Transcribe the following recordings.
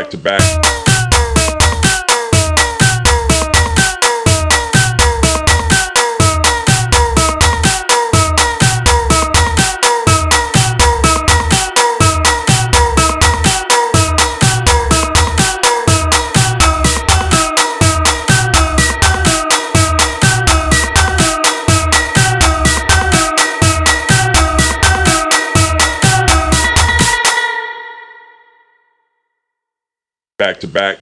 back to back. back to back.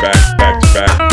back, back, back.